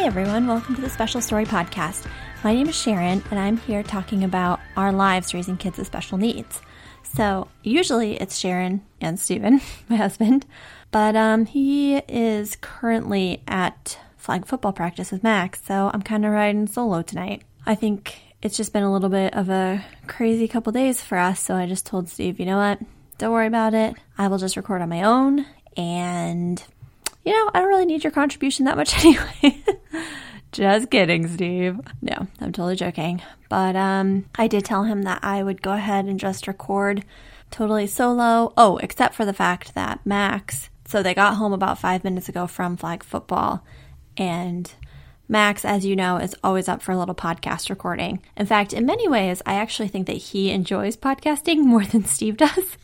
Hey everyone, welcome to the Special Story Podcast. My name is Sharon, and I'm here talking about our lives raising kids with special needs. So, usually it's Sharon and Steven, my husband, but um, he is currently at flag football practice with Max, so I'm kind of riding solo tonight. I think it's just been a little bit of a crazy couple days for us, so I just told Steve, you know what? Don't worry about it. I will just record on my own, and you know, I don't really need your contribution that much anyway. Just kidding, Steve. No, I'm totally joking. But um, I did tell him that I would go ahead and just record totally solo. Oh, except for the fact that Max, so they got home about five minutes ago from flag football, and Max, as you know, is always up for a little podcast recording. In fact, in many ways, I actually think that he enjoys podcasting more than Steve does.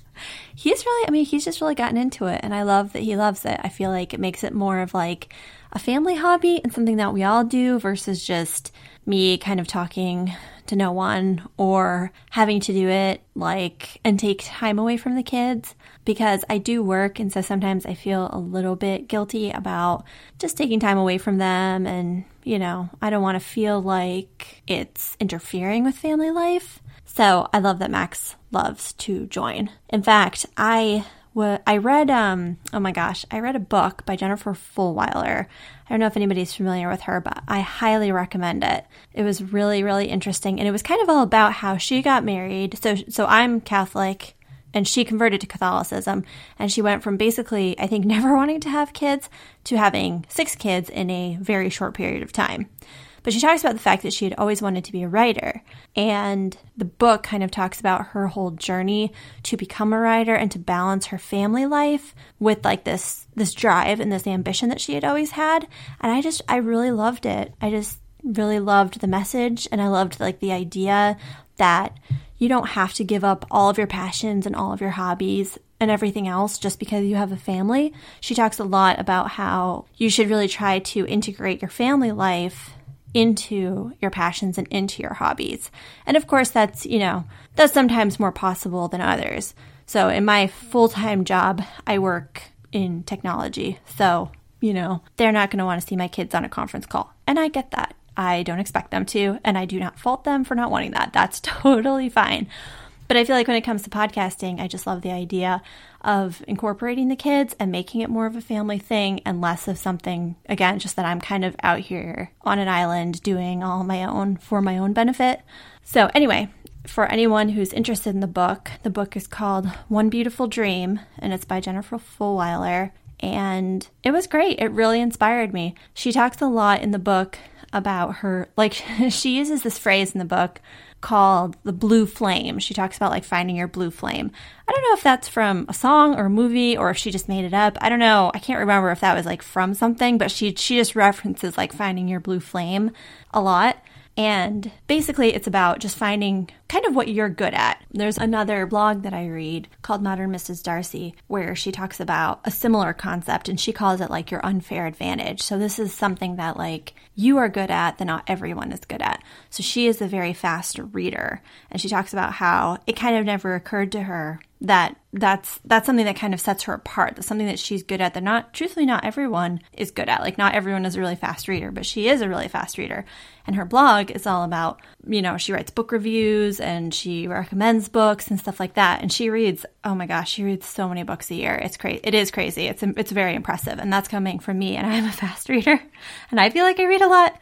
He's really, I mean, he's just really gotten into it, and I love that he loves it. I feel like it makes it more of like a family hobby and something that we all do versus just me kind of talking to no one or having to do it like and take time away from the kids because I do work and so sometimes I feel a little bit guilty about just taking time away from them and you know, I don't want to feel like it's interfering with family life. So, I love that Max loves to join. In fact, I I read um oh my gosh, I read a book by Jennifer Fulwiler. I don't know if anybody's familiar with her, but I highly recommend it. It was really really interesting and it was kind of all about how she got married. So so I'm Catholic and she converted to Catholicism and she went from basically I think never wanting to have kids to having 6 kids in a very short period of time. But she talks about the fact that she had always wanted to be a writer. And the book kind of talks about her whole journey to become a writer and to balance her family life with like this this drive and this ambition that she had always had. And I just I really loved it. I just really loved the message and I loved like the idea that you don't have to give up all of your passions and all of your hobbies and everything else just because you have a family. She talks a lot about how you should really try to integrate your family life into your passions and into your hobbies. And of course, that's, you know, that's sometimes more possible than others. So in my full time job, I work in technology. So, you know, they're not going to want to see my kids on a conference call. And I get that. I don't expect them to, and I do not fault them for not wanting that. That's totally fine. But I feel like when it comes to podcasting, I just love the idea of incorporating the kids and making it more of a family thing and less of something, again, just that I'm kind of out here on an island doing all my own for my own benefit. So, anyway, for anyone who's interested in the book, the book is called One Beautiful Dream and it's by Jennifer Fulwiler. And it was great. It really inspired me. She talks a lot in the book about her, like, she uses this phrase in the book called The Blue Flame. She talks about like finding your blue flame. I don't know if that's from a song or a movie or if she just made it up. I don't know. I can't remember if that was like from something, but she she just references like finding your blue flame a lot. And basically, it's about just finding kind of what you're good at. There's another blog that I read called Modern Mrs. Darcy where she talks about a similar concept and she calls it like your unfair advantage. So, this is something that like you are good at that not everyone is good at. So, she is a very fast reader and she talks about how it kind of never occurred to her that that's that's something that kind of sets her apart. That's something that she's good at. That not truthfully not everyone is good at. Like not everyone is a really fast reader, but she is a really fast reader. And her blog is all about, you know, she writes book reviews and she recommends books and stuff like that. And she reads, oh my gosh, she reads so many books a year. It's crazy. It is crazy. It's it's very impressive. And that's coming from me and I'm a fast reader. And I feel like I read a lot,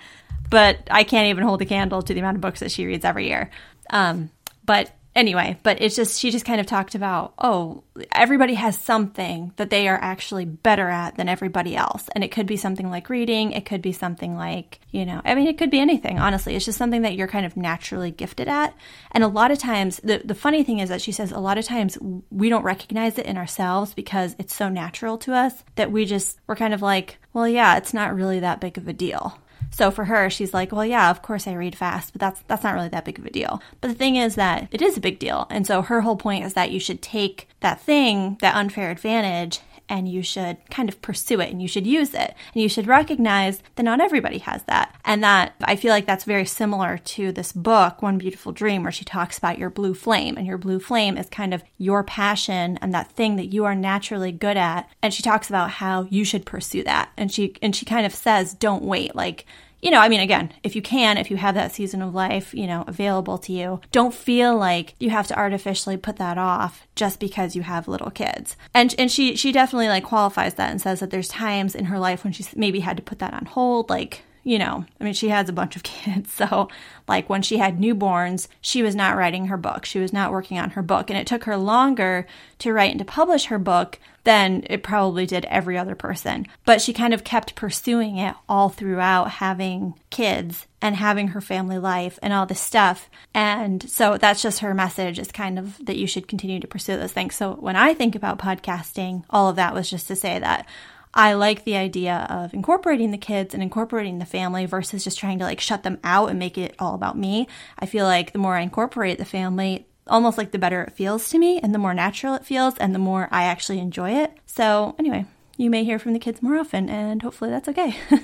but I can't even hold a candle to the amount of books that she reads every year. Um, but anyway, but it's just, she just kind of talked about, oh, everybody has something that they are actually better at than everybody else. And it could be something like reading, it could be something like, you know, I mean, it could be anything, honestly. It's just something that you're kind of naturally gifted at. And a lot of times, the, the funny thing is that she says a lot of times we don't recognize it in ourselves because it's so natural to us that we just, we're kind of like, well, yeah, it's not really that big of a deal. So for her, she's like, well, yeah, of course I read fast, but that's that's not really that big of a deal. But the thing is that it is a big deal. And so her whole point is that you should take that thing, that unfair advantage, and you should kind of pursue it and you should use it. And you should recognize that not everybody has that. And that I feel like that's very similar to this book, One Beautiful Dream, where she talks about your blue flame. And your blue flame is kind of your passion and that thing that you are naturally good at. And she talks about how you should pursue that. And she and she kind of says, don't wait. Like you know, I mean, again, if you can, if you have that season of life, you know, available to you, don't feel like you have to artificially put that off just because you have little kids. And and she she definitely like qualifies that and says that there's times in her life when she's maybe had to put that on hold, like you know, I mean, she has a bunch of kids. So, like when she had newborns, she was not writing her book. She was not working on her book. And it took her longer to write and to publish her book than it probably did every other person. But she kind of kept pursuing it all throughout having kids and having her family life and all this stuff. And so that's just her message is kind of that you should continue to pursue those things. So when I think about podcasting, all of that was just to say that I like the idea of incorporating the kids and incorporating the family versus just trying to like shut them out and make it all about me. I feel like the more I incorporate the family, almost like the better it feels to me and the more natural it feels and the more I actually enjoy it. So, anyway, you may hear from the kids more often and hopefully that's okay.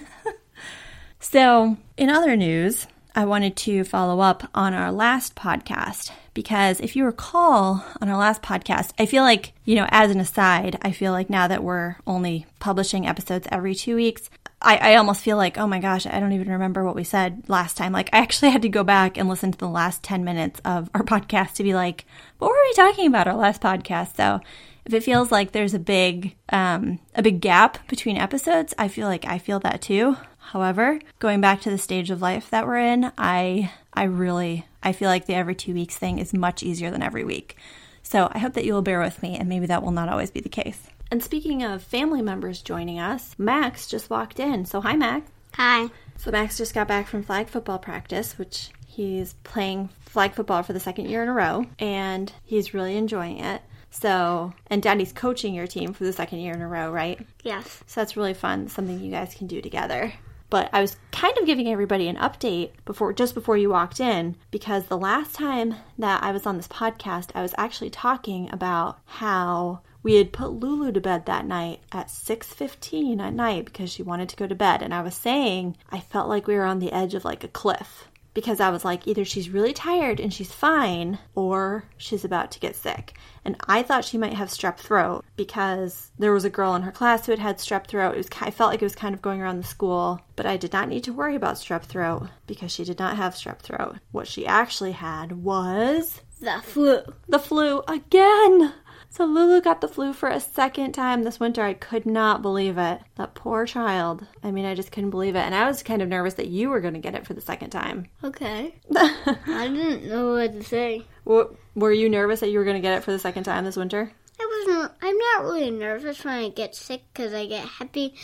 so, in other news, I wanted to follow up on our last podcast because if you recall on our last podcast, I feel like, you know, as an aside, I feel like now that we're only publishing episodes every two weeks, I, I almost feel like, oh my gosh, I don't even remember what we said last time. Like, I actually had to go back and listen to the last 10 minutes of our podcast to be like, what were we talking about our last podcast? So, if it feels like there's a big um, a big gap between episodes, I feel like I feel that too. However, going back to the stage of life that we're in, I I really I feel like the every 2 weeks thing is much easier than every week. So, I hope that you will bear with me and maybe that will not always be the case. And speaking of family members joining us, Max just walked in. So, hi Max. Hi. So, Max just got back from flag football practice, which he's playing flag football for the second year in a row and he's really enjoying it. So, and Daddy's coaching your team for the second year in a row, right? Yes. So that's really fun, something you guys can do together. But I was kind of giving everybody an update before just before you walked in because the last time that I was on this podcast, I was actually talking about how we had put Lulu to bed that night at 6:15 at night because she wanted to go to bed. And I was saying I felt like we were on the edge of like a cliff because I was like, either she's really tired and she's fine, or she's about to get sick. And I thought she might have strep throat because there was a girl in her class who had had strep throat. It was, I felt like it was kind of going around the school, but I did not need to worry about strep throat because she did not have strep throat. What she actually had was the flu. The flu again. So Lulu got the flu for a second time this winter. I could not believe it. That poor child. I mean, I just couldn't believe it. And I was kind of nervous that you were going to get it for the second time. Okay. I didn't know what to say. were you nervous that you were going to get it for the second time this winter? I wasn't. I'm not really nervous when I get sick because I get happy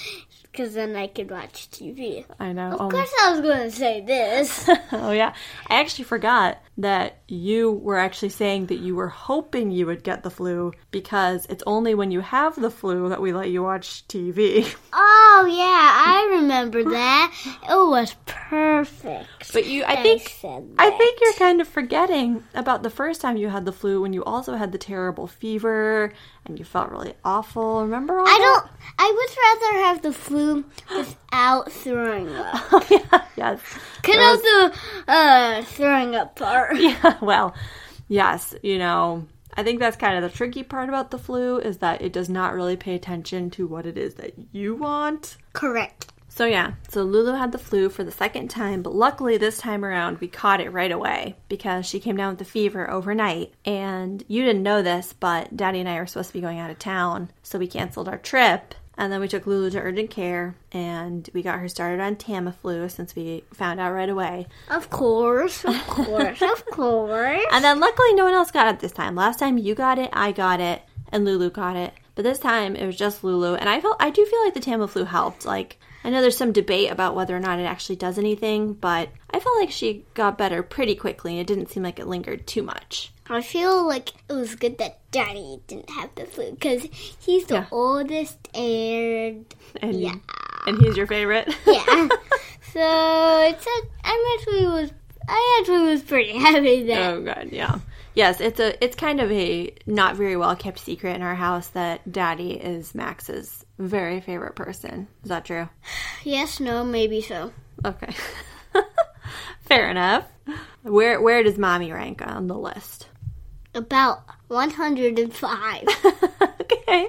because then I could watch TV. I know. Of um, course, I was going to say this. oh yeah, I actually forgot that you were actually saying that you were hoping you would get the flu because it's only when you have the flu that we let you watch TV. Oh yeah, I remember that. It was perfect. But you I think I, I think you're kind of forgetting about the first time you had the flu when you also had the terrible fever and you felt really awful. Remember all I that? don't I would rather have the flu without throwing up. oh, yeah, yes. Cut out the uh, throwing up part. Yeah, well, yes, you know, I think that's kind of the tricky part about the flu is that it does not really pay attention to what it is that you want. Correct. So yeah, so Lulu had the flu for the second time, but luckily this time around we caught it right away because she came down with the fever overnight. And you didn't know this, but Daddy and I were supposed to be going out of town, so we canceled our trip and then we took Lulu to urgent care and we got her started on Tamiflu since we found out right away. Of course, of course, of course. And then luckily no one else got it this time. Last time you got it, I got it, and Lulu got it. But this time it was just Lulu, and I felt I do feel like the Tamiflu helped. Like I know there's some debate about whether or not it actually does anything, but I felt like she got better pretty quickly. And it didn't seem like it lingered too much. I feel like it was good that Daddy didn't have the flu because he's the yeah. oldest and, and yeah, and he's your favorite. yeah. So it's a, I'm actually was I actually was pretty happy that. Oh god, yeah. Yes, it's a it's kind of a not very well kept secret in our house that Daddy is Max's very favorite person. Is that true? Yes, no, maybe so. Okay. Fair enough. Where where does Mommy rank on the list? About 105. okay.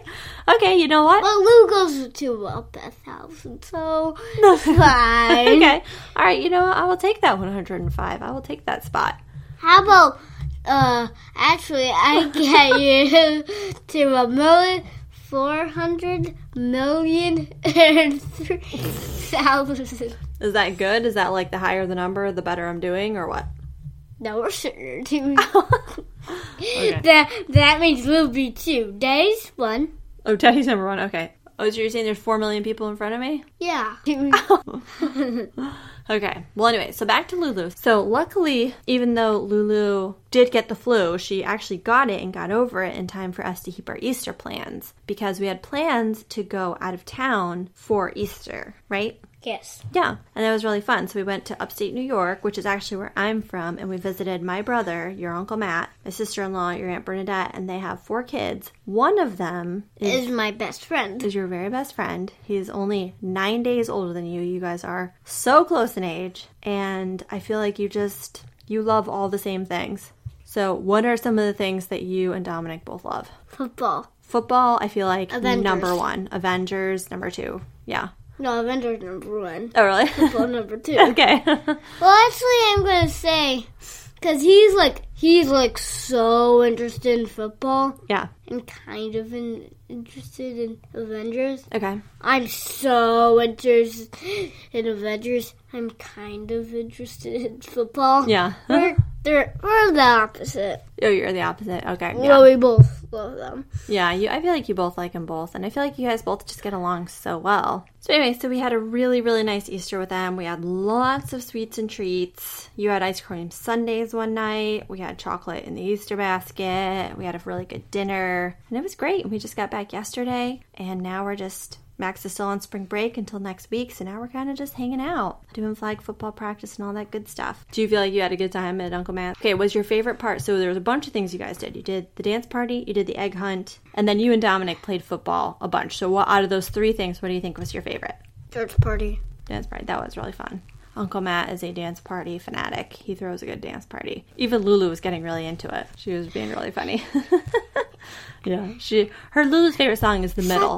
Okay, you know what? Well, Lou goes to a Beth house, and so that's fine. okay. All right, you know what? I will take that 105. I will take that spot. How about, uh, actually, I get you to a million, four hundred million and three thousand. Is that good? Is that like the higher the number, the better I'm doing, or what? No, we're sure to. Okay. That that means we'll be two days. One. Oh, Daddy's number one. Okay. Oh, so you're saying there's four million people in front of me? Yeah. Okay. Well, anyway, so back to Lulu. So, luckily, even though Lulu did get the flu, she actually got it and got over it in time for us to keep our Easter plans because we had plans to go out of town for Easter, right? Yes. Yeah, and that was really fun. So we went to upstate New York, which is actually where I'm from, and we visited my brother, your uncle Matt, my sister-in-law, your aunt Bernadette, and they have four kids. One of them is Is my best friend. is your very best friend. He's only nine days older than you. You guys are so close in age, and I feel like you just you love all the same things. So, what are some of the things that you and Dominic both love? Football. Football, I feel like Avengers. number one. Avengers, number two. Yeah. No, Avengers number one. Oh, really? Football number two. okay. Well, actually, I'm gonna say, cause he's like he's like so interested in football yeah. and kind of in, interested in Avengers. Okay. I'm so interested in Avengers. I'm kind of interested in football. Yeah. We're we're the opposite. Oh, you're the opposite. Okay. Well, we both love them. Yeah, you, I feel like you both like them both, and I feel like you guys both just get along so well. So anyway, so we had a really, really nice Easter with them. We had lots of sweets and treats. You had ice cream sundaes one night. We had chocolate in the Easter basket. We had a really good dinner, and it was great. We just got back yesterday, and now we're just Max is still on spring break until next week, so now we're kind of just hanging out, doing flag football practice and all that good stuff. Do you feel like you had a good time at Uncle Matt? Okay, was your favorite part? So there was a bunch of things you guys did. You did the dance party, you did the egg hunt, and then you and Dominic played football a bunch. So what out of those three things, what do you think was your favorite? Church party. Dance party. That was really fun. Uncle Matt is a dance party fanatic. He throws a good dance party. Even Lulu was getting really into it. She was being really funny. yeah, she her Lulu's favorite song is the middle.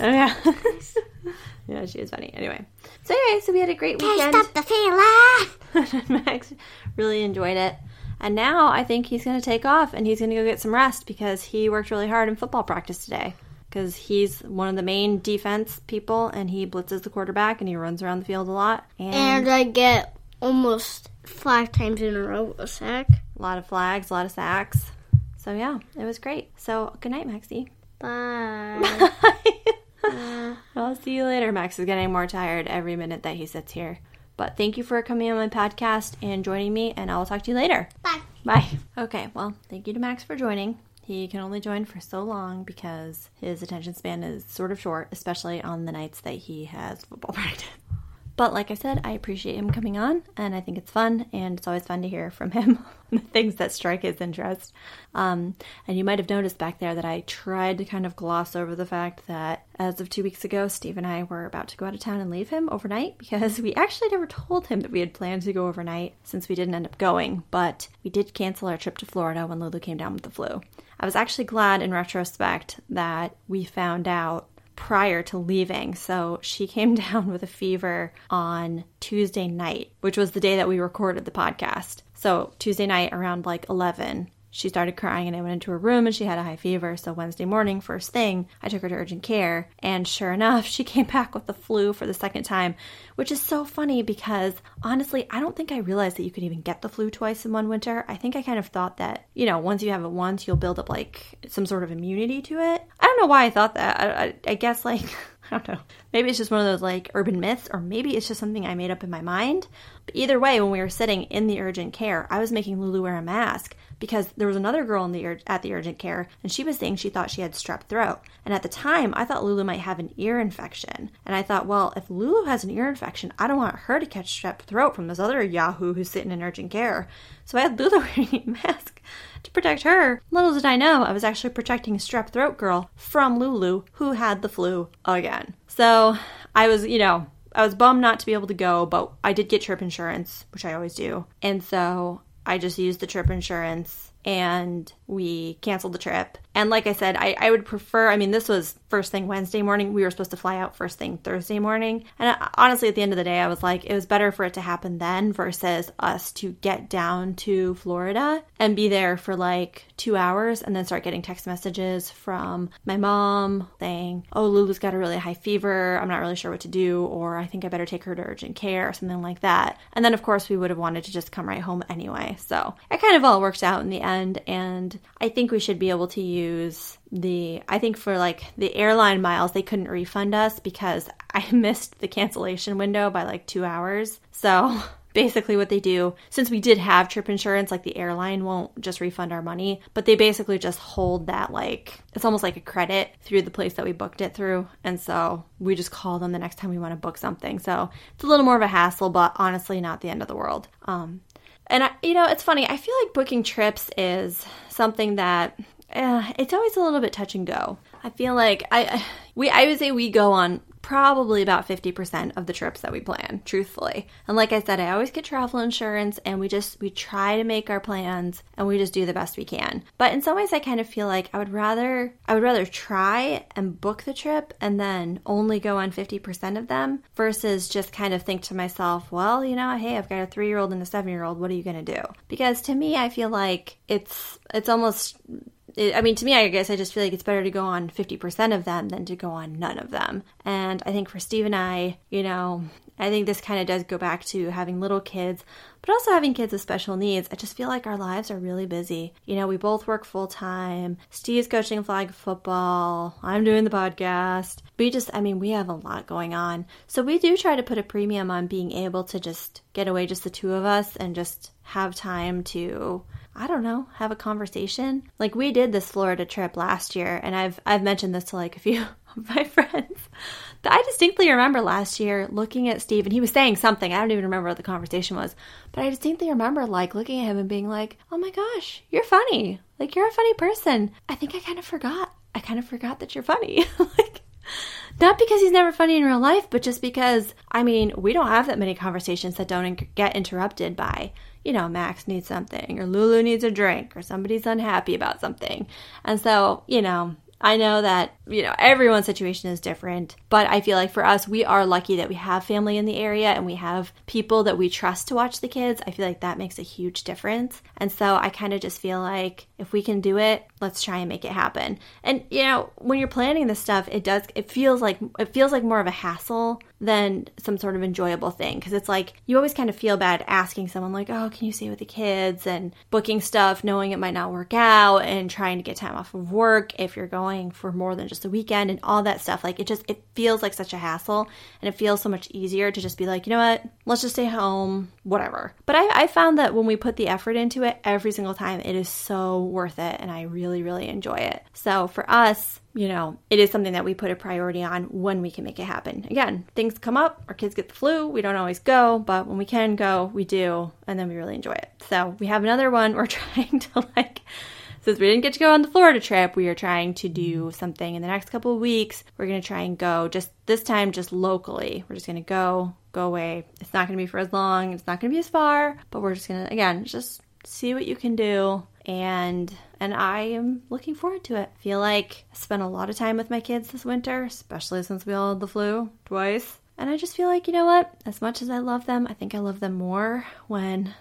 Oh yeah. yeah, she is funny. Anyway. So anyway, so we had a great weekend. Stop the feeling. Max really enjoyed it. And now I think he's going to take off and he's going to go get some rest because he worked really hard in football practice today. Because he's one of the main defense people and he blitzes the quarterback and he runs around the field a lot. And, And I get almost five times in a row a sack. a lot of flags, a lot of sacks. So yeah, it was great. So good night, Maxie. Bye. I'll see you later. Max is getting more tired every minute that he sits here. But thank you for coming on my podcast and joining me, and I will talk to you later. Bye. Bye. Okay, well, thank you to Max for joining. He can only join for so long because his attention span is sort of short, especially on the nights that he has football practice. But like I said, I appreciate him coming on, and I think it's fun, and it's always fun to hear from him the things that strike his interest. Um, and you might have noticed back there that I tried to kind of gloss over the fact that as of two weeks ago, Steve and I were about to go out of town and leave him overnight because we actually never told him that we had planned to go overnight since we didn't end up going, but we did cancel our trip to Florida when Lulu came down with the flu. I was actually glad in retrospect that we found out prior to leaving. So she came down with a fever on Tuesday night, which was the day that we recorded the podcast. So Tuesday night around like 11, she started crying and I went into her room and she had a high fever. So Wednesday morning, first thing, I took her to urgent care. And sure enough, she came back with the flu for the second time, which is so funny because honestly, I don't think I realized that you could even get the flu twice in one winter. I think I kind of thought that, you know, once you have it once, you'll build up like some sort of immunity to it. I don't know why I thought that. I, I, I guess like. I don't know. Maybe it's just one of those like urban myths, or maybe it's just something I made up in my mind. Either way, when we were sitting in the urgent care, I was making Lulu wear a mask because there was another girl in the at the urgent care and she was saying she thought she had strep throat. And at the time, I thought Lulu might have an ear infection. And I thought, well, if Lulu has an ear infection, I don't want her to catch strep throat from this other Yahoo who's sitting in urgent care. So I had Lulu wearing a mask to protect her. Little did I know, I was actually protecting a strep throat girl from Lulu who had the flu again. So I was, you know, I was bummed not to be able to go, but I did get trip insurance, which I always do. And so I just used the trip insurance and we canceled the trip. And like I said, I, I would prefer, I mean, this was first thing Wednesday morning. We were supposed to fly out first thing Thursday morning. And I, honestly, at the end of the day, I was like, it was better for it to happen then versus us to get down to Florida and be there for like two hours and then start getting text messages from my mom saying, oh, Lulu's got a really high fever. I'm not really sure what to do. Or I think I better take her to urgent care or something like that. And then, of course, we would have wanted to just come right home anyway. So it kind of all worked out in the end. And I think we should be able to use the I think for like the airline miles they couldn't refund us because I missed the cancellation window by like 2 hours. So basically what they do since we did have trip insurance like the airline won't just refund our money but they basically just hold that like it's almost like a credit through the place that we booked it through. And so we just call them the next time we want to book something. So it's a little more of a hassle but honestly not the end of the world. Um, and I, you know it's funny i feel like booking trips is something that uh, it's always a little bit touch and go. I feel like I we I would say we go on probably about 50% of the trips that we plan, truthfully. And like I said, I always get travel insurance and we just we try to make our plans and we just do the best we can. But in some ways I kind of feel like I would rather I would rather try and book the trip and then only go on 50% of them versus just kind of think to myself, well, you know, hey, I've got a 3-year-old and a 7-year-old, what are you going to do? Because to me I feel like it's it's almost it, I mean, to me, I guess I just feel like it's better to go on 50% of them than to go on none of them. And I think for Steve and I, you know, I think this kind of does go back to having little kids, but also having kids with special needs. I just feel like our lives are really busy. You know, we both work full time. Steve's coaching flag football. I'm doing the podcast. We just, I mean, we have a lot going on. So we do try to put a premium on being able to just get away, just the two of us, and just have time to I don't know, have a conversation. Like we did this Florida trip last year and I've I've mentioned this to like a few of my friends. But I distinctly remember last year looking at Steve and he was saying something. I don't even remember what the conversation was. But I distinctly remember like looking at him and being like, "Oh my gosh, you're funny. Like you're a funny person." I think I kind of forgot. I kind of forgot that you're funny. like not because he's never funny in real life, but just because, I mean, we don't have that many conversations that don't get interrupted by you know, Max needs something or Lulu needs a drink or somebody's unhappy about something. And so, you know, I know that, you know, everyone's situation is different, but I feel like for us, we are lucky that we have family in the area and we have people that we trust to watch the kids. I feel like that makes a huge difference. And so I kind of just feel like if we can do it, let's try and make it happen. And, you know, when you're planning this stuff, it does, it feels like, it feels like more of a hassle than some sort of enjoyable thing. Cause it's like, you always kind of feel bad asking someone, like, oh, can you stay with the kids and booking stuff, knowing it might not work out and trying to get time off of work if you're going going for more than just a weekend and all that stuff. Like it just it feels like such a hassle and it feels so much easier to just be like, you know what, let's just stay home, whatever. But I, I found that when we put the effort into it every single time, it is so worth it and I really, really enjoy it. So for us, you know, it is something that we put a priority on when we can make it happen. Again, things come up, our kids get the flu, we don't always go, but when we can go, we do, and then we really enjoy it. So we have another one we're trying to like since we didn't get to go on the Florida trip, we are trying to do something in the next couple of weeks. We're going to try and go just this time, just locally. We're just going to go, go away. It's not going to be for as long, it's not going to be as far, but we're just going to, again, just see what you can do. And and I am looking forward to it. I feel like I spent a lot of time with my kids this winter, especially since we all had the flu twice. And I just feel like, you know what? As much as I love them, I think I love them more when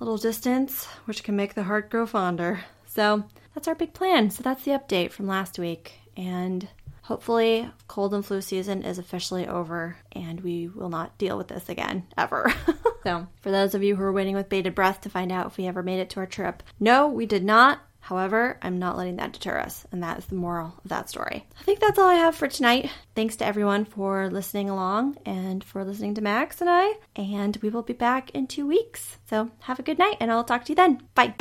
a little distance, which can make the heart grow fonder. So that's our big plan. So that's the update from last week. And hopefully, cold and flu season is officially over and we will not deal with this again ever. so, for those of you who are waiting with bated breath to find out if we ever made it to our trip, no, we did not. However, I'm not letting that deter us, and that is the moral of that story. I think that's all I have for tonight. Thanks to everyone for listening along and for listening to Max and I, and we will be back in two weeks. So have a good night, and I'll talk to you then. Bye.